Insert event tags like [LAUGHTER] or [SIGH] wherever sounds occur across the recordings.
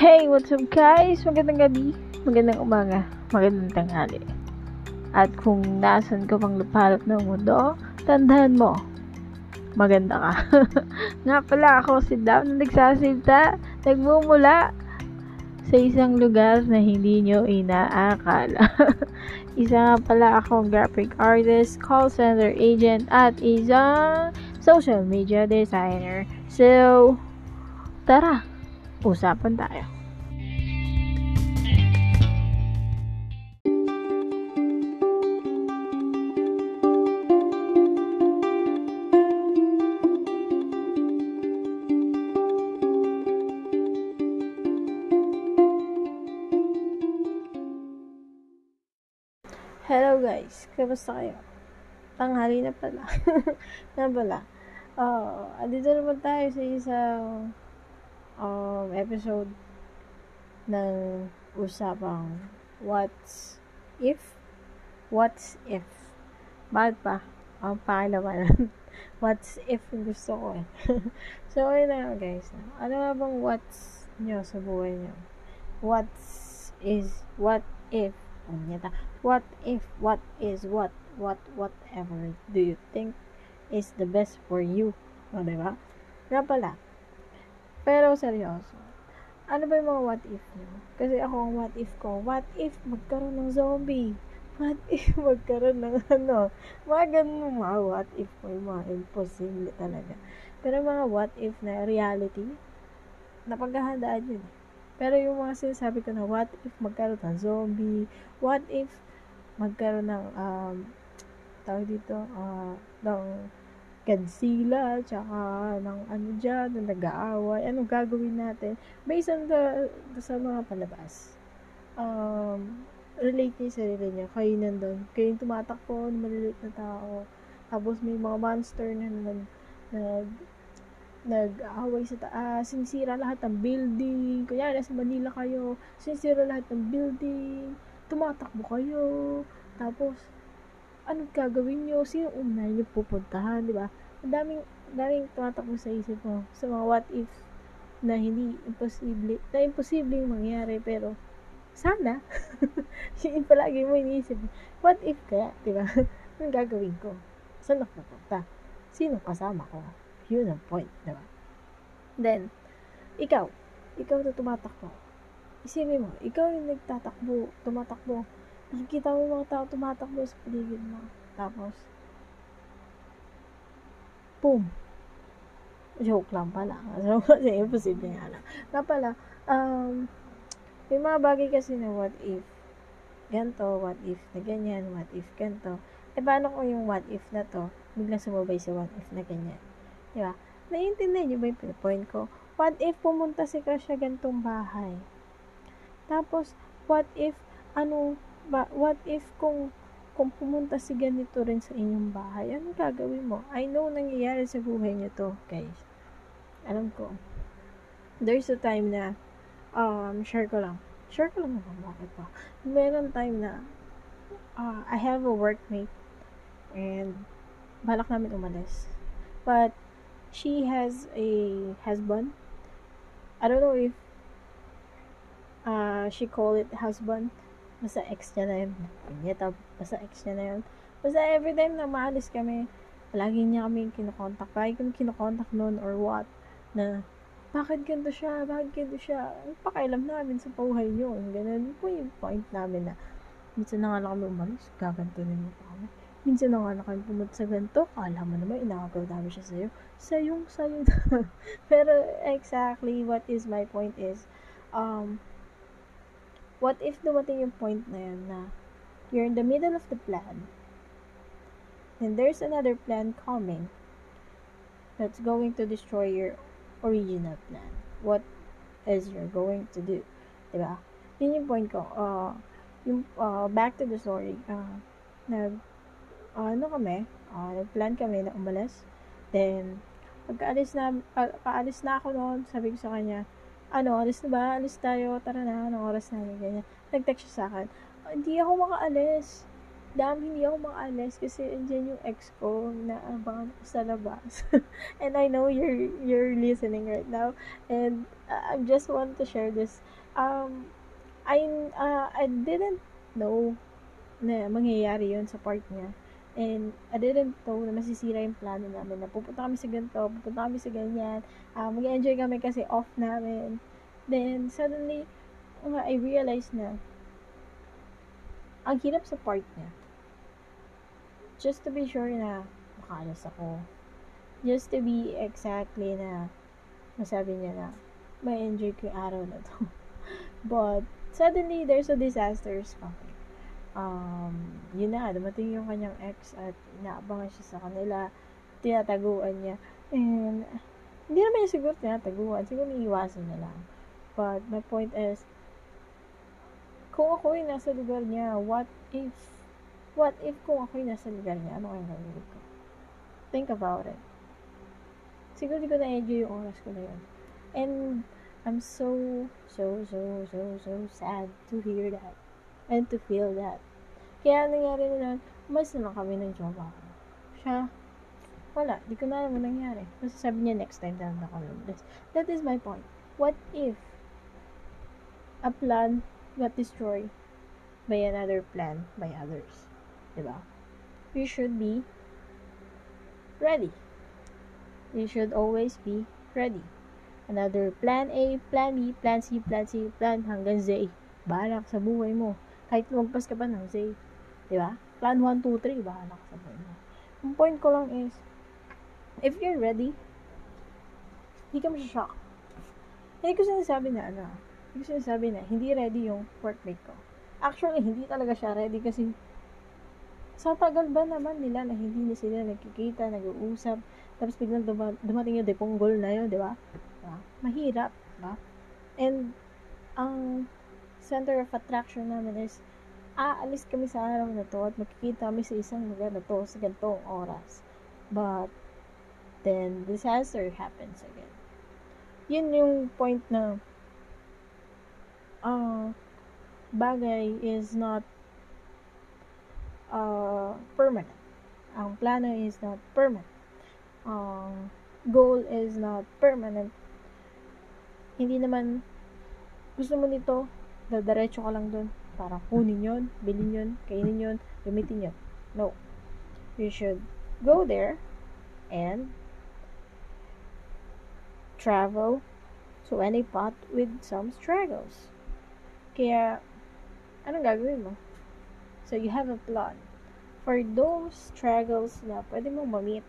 Hey, what's up guys? Magandang gabi, magandang umaga, magandang tanghali. At kung nasan ka pang lupalop ng mundo, tandaan mo, maganda ka. [LAUGHS] nga pala ako si Dam na nagsasalita, nagmumula sa isang lugar na hindi nyo inaakala. [LAUGHS] Isa nga pala akong graphic artist, call center agent, at isang social media designer. So, tara, usapan tayo. Hello guys, kamusta kayo? Tanghali na pala. [LAUGHS] na pala. Oo, uh, andito naman tayo sa isang um, episode ng usapang what's if? What's if? Bakit pa? Ang pakilaman [LAUGHS] what's if gusto ko eh. [LAUGHS] So ayun na guys. Ano nga bang what's nyo sa buhay nyo? What's is what if Anyata. What if, what is, what, what, whatever do you think is the best for you? O, diba? Nga pala. Pero, seryoso. Ano ba yung mga what if nyo? Kasi ako, ang what if ko, what if magkaroon ng zombie? What [LAUGHS] if magkaroon ng ano? Mga ganun mga what if ko, yung mga imposible talaga. Pero mga what if na reality, napaghahandaan yun. Pero yung mga sinasabi ko na what if magkaroon ng zombie, what if magkaroon ng um, tawag dito, uh, ng Godzilla, tsaka ng ano dyan, ng nag-aaway, anong gagawin natin, based on the, the sa mga palabas. Um, relate niya sa sarili niya, kayo nandun, kayo yung tumatakbo, maliliit na tao, tapos may mga monster na nag, nag nag-away sa taas, sinisira lahat ng building, kaya nasa Manila kayo, sinisira lahat ng building, tumatakbo kayo, tapos, ano gagawin nyo, sino una nyo pupuntahan, di ba? Ang daming, daming tumatakbo sa isip mo, sa mga what if, na hindi imposible, na imposible yung mangyari, pero, sana, [LAUGHS] yun palagi mo iniisip, what if kaya, di ba? [LAUGHS] Anong gagawin ko? Saan ako pupunta? Sino kasama ko? Yun ang point, di ba? Then, ikaw, ikaw na tumatakbo. Isipin mo, ikaw yung nagtatakbo, tumatakbo. Nakikita mo yung mga tao tumatakbo sa paligid mo. Tapos, boom! Joke lang pala. [LAUGHS] Kasi imposible nga lang. Nga pala, um, may mga bagay kasi na what if ganto, what if na ganyan, what if ganto. E paano kung yung what if na to, biglang sumabay sa what if na ganyan? Di ba? Naiintindihan niyo ba yung point ko? What if pumunta si Crush sa gantong bahay? Tapos, what if, ano, ba, what if kung, kung pumunta si ganito rin sa inyong bahay, anong gagawin mo? I know nangyayari sa buhay niyo to, guys. Alam ko. There's a time na, um, share ko lang. Share ko lang naman, bakit pa? Meron time na, uh, I have a workmate, and, balak namin umalis. But, she has a husband. I don't know if uh, she call it husband. Basta ex niya na yun. Pinyeta, basta ex niya na yun. Basta every time na maalis kami, lagi niya kami kinokontak. Lagi kami kinokontak noon or what. Na, bakit ganito siya? Bakit ganito siya? Pakailam namin sa buhay niyo. Ganun po yung point namin na minsan na nga lang kami umalis, gagantunin mo pa kami. Minsan na nga lang kami pumunta sa ganito, kala mo naman, inagaw namin siya sa'yo. Sayong sayo na. [LAUGHS] Pero exactly what is my point is, um, what if dumating yung point na yun na you're in the middle of the plan, and there's another plan coming that's going to destroy your original plan. What is you're going to do? Diba? Yun yung point ko. Uh, yung, uh, back to the story. Uh, nag, uh, ano kami, uh, nag-plan kami na umalis. Then, pagkaalis na, pa, paalis na ako noon, sabi ko sa kanya, ano, alis na ba? Alis tayo, tara na, anong oras na, ganyan. Nag-text siya sa akin, hindi ako makaalis. Dam, hindi ako makaalis kasi andyan yung ex ko na abangan ko sa labas. [LAUGHS] and I know you're you're listening right now. And uh, I just want to share this. Um, I, uh, I didn't know na mangyayari yun sa part niya. And I didn't know na masisira yung plano namin na pupunta kami sa ganito, pupunta kami sa ganyan, uh, mag-enjoy kami kasi off namin. Then, suddenly, uh, I realized na ang hirap sa part niya just to be sure na makaalas ako. Just to be exactly na masabi niya na may enjoy ko yung araw na to. [LAUGHS] But, suddenly, there's a disaster coming. Um, yun na, dumating yung kanyang ex at inaabangan siya sa kanila, tinataguan niya. And, hindi naman niya siguro tinataguan, siguro niiwasan niya lang. But, my point is, kung ako yung nasa lugar niya, what if What if kung ako'y nasa lugar niya, ano kayang gagawin ko? Think about it. Siguro di ko na-enjoy yung oras ko na yun. And, I'm so, so, so, so, so sad to hear that. And to feel that. Kaya nangyari na lang, mas na lang kami ng jowa ko. Siya, wala, di ko na alam mo nangyari. Kasi sabi niya next time na ako umalis. That is my point. What if a plan got destroyed by another plan by others? Diba? You should be ready. You should always be ready. Another plan A, plan B, plan C, plan C, plan hanggang Z. Bahala ka sa buhay mo. Kahit lumagpas ka pa ng Z. Diba? Plan 1, 2, 3, bahala ka sa buhay mo. Ang point ko lang is, if you're ready, hindi ka masashock. Hindi ko sinasabi na ano, hindi ko sinasabi na hindi ready yung workmate ko. Actually, hindi talaga siya ready kasi sa tagal ba naman nila na hindi na sila nagkikita, nag-uusap, tapos biglang duma- dumating yung deponggol na yun, di ba? Diba? Mahirap, ba? And, ang center of attraction namin is, aalis kami sa araw na to at makikita kami sa isang lugar na to sa gantong oras. But, then, disaster happens again. Yun yung point na, uh, bagay is not uh, permanent. Ang plano is not permanent. Ang goal is not permanent. Hindi naman gusto mo nito, dadaretso ka lang doon para kunin yon, bilhin yon, kainin yon, gamitin yon. No. You should go there and travel to any path with some struggles. Kaya, anong gagawin mo? So, you have a plan. For those struggles na pwede mo ma-meet,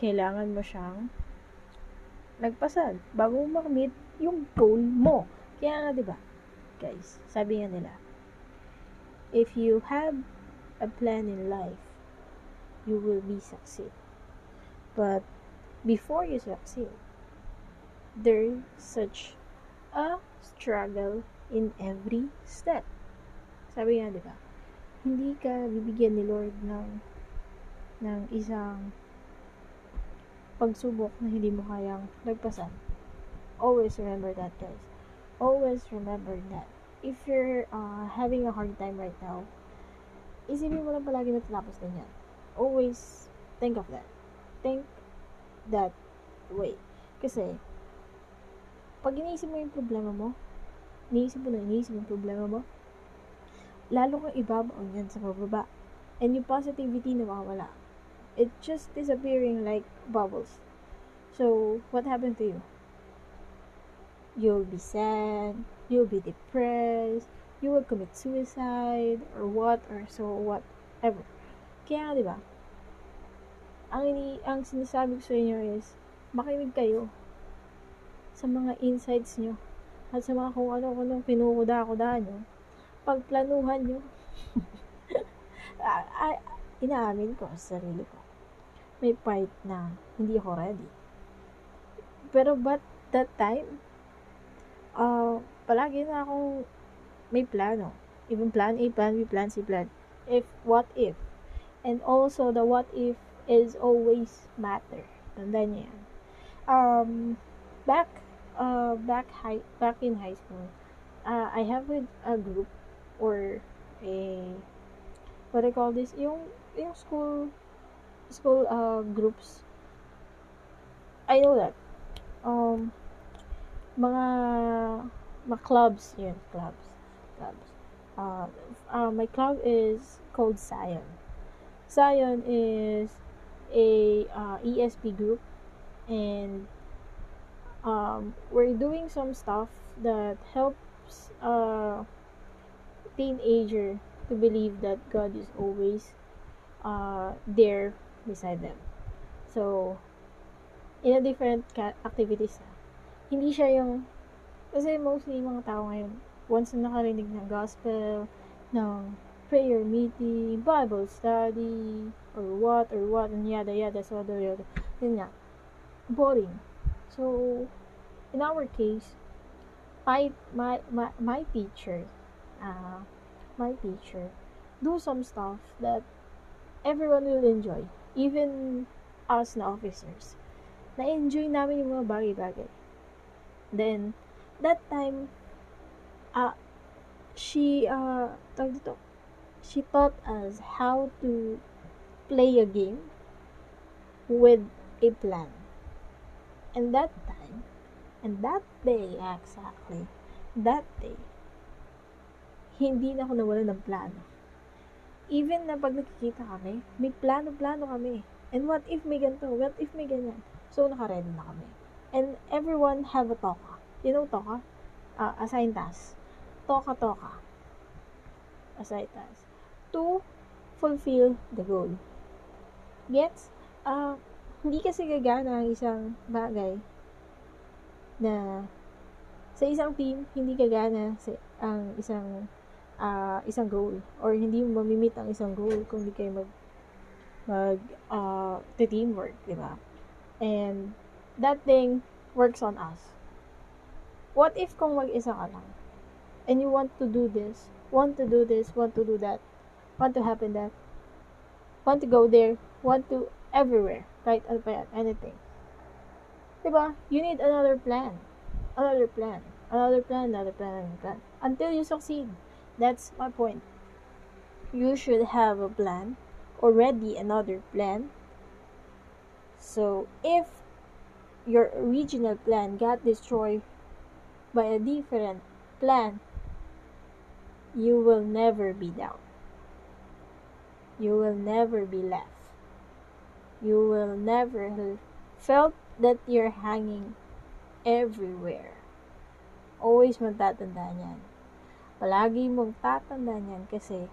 kailangan mo siyang nagpasan bago mo ma-meet yung goal mo. Kaya nga, di ba? Guys, sabi nga nila, if you have a plan in life, you will be succeed. But before you succeed, there's such a struggle in every step. Sabi nga, di ba? Hindi ka bibigyan ni Lord ng ng isang pagsubok na hindi mo kayang lagpasan. Always remember that, guys. Always remember that. If you're uh, having a hard time right now, isipin mo lang palagi na tatapos din yan. Always think of that. Think that way. Kasi, pag iniisip mo yung problema mo, iniisip mo na iniisip yung problema mo, lalo kang ibabaon yan sa pababa. And yung positivity nawawala. It's just disappearing like bubbles. So, what happened to you? You'll be sad, you'll be depressed, you will commit suicide, or what, or so whatever. Kaya, di ba? Ang, ini, ang sinasabi ko sa inyo is, makinig kayo sa mga insights nyo at sa mga kung ano-ano pinukuda-kuda nyo pagplanuhan nyo. [LAUGHS] ah, inaamin ko sa sarili ko. May part na hindi ako ready. Pero but that time, uh, palagi na akong may plano. Even plan A, plan B, plan C, plan. If, what if. And also, the what if is always matter. Tandaan niya yan. Um, back, uh, back high, back in high school, uh, I have with a group or a what I call this, yung, yung school, school, uh, groups. I know that. Um, mga, mga clubs, yun, clubs, clubs. Uh, uh, my club is called Zion. Zion is a uh, ESP group, and um, we're doing some stuff that helps a teenager to believe that God is always uh, there beside them. So, in a different activities. Hindi siya yung, kasi mostly yung mga tao ngayon, once na nakarinig ng gospel, ng prayer meeting, Bible study, or what, or what, and yada, yada, so, yada, yada. Yun nga. Boring. So, in our case, my, my, my, my teacher, uh, my teacher, do some stuff that everyone will enjoy. Even us na officers. Na-enjoy namin yung mga bagay-bagay. Then, that time, uh, she, uh, tawag dito, she taught us how to play a game with a plan. And that time, and that day exactly, that day, hindi na ako nawala ng plano. Even na pag nakikita kami, may plano-plano kami. And what if may ganito? What if may ganyan? So, naka-ready na kami. And everyone have a toka. You know toka? Uh, assign task. Toka-toka. Assign task. To fulfill the goal. Gets? Uh, hindi kasi gagana ang isang bagay na sa isang team, hindi gagana sa, ang isang uh, isang goal or hindi mo mamimit ang isang goal kung hindi kayo mag mag uh, teamwork, di ba? And that thing works on us. What if kung mag-isa ka lang and you want to do this, want to do this, want to do that, want to happen that, want to go there, want to everywhere, right? Ano? Anything. Diba? You need another plan. Another plan. Another plan, another plan, another plan. Until you succeed. That's my point. You should have a plan, already another plan. So if your original plan got destroyed by a different plan, you will never be down. You will never be left. You will never felt that you're hanging everywhere. Always magtatandaan yan. Palagi mong tatandaan yan kasi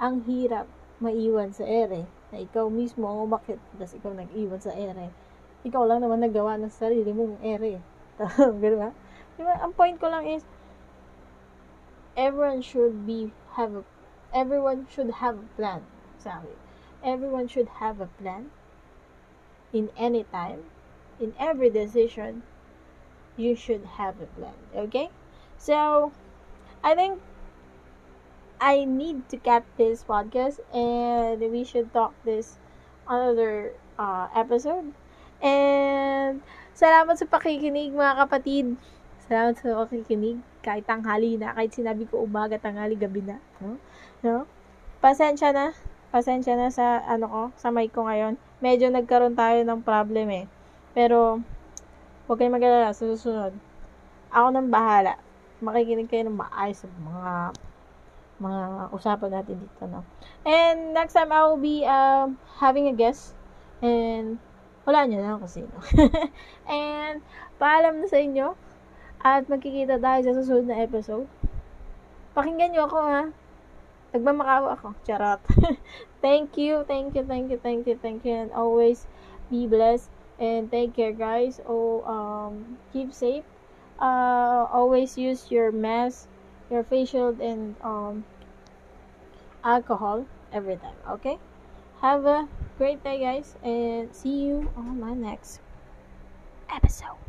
ang hirap maiwan sa ere na ikaw mismo ang umakit tapos ikaw nag-iwan sa ere. Ikaw lang naman nagawa ng sarili mong ere. [LAUGHS] Ganun ba? Diba? Ang point ko lang is everyone should be have a everyone should have a plan. Sabi. Everyone should have a plan in any time, in every decision, you should have a plan. Okay? So, I think I need to cut this podcast and we should talk this another uh, episode. And salamat sa pakikinig mga kapatid. Salamat sa pakikinig. Kahit tanghali na, kahit sinabi ko umaga, tanghali, gabi na. No? no? Pasensya na. Pasensya na sa ano ko, sa mic ko ngayon. Medyo nagkaroon tayo ng problem eh. Pero, huwag kayong mag-alala sa susunod. Ako nang bahala makikinig kayo ng maayos sa mga mga usapan natin dito, no? And next time, I will be um, having a guest. And wala nyo na kung sino. [LAUGHS] and paalam na sa inyo. At magkikita tayo sa susunod na episode. Pakinggan nyo ako, ha? Nagmamakawa ako. Charot. [LAUGHS] thank you, thank you, thank you, thank you, thank you. And always be blessed. And take care, guys. Oh, um, keep safe uh, always use your mask, your face shield, and um, alcohol every time. Okay? Have a great day, guys, and see you on my next episode.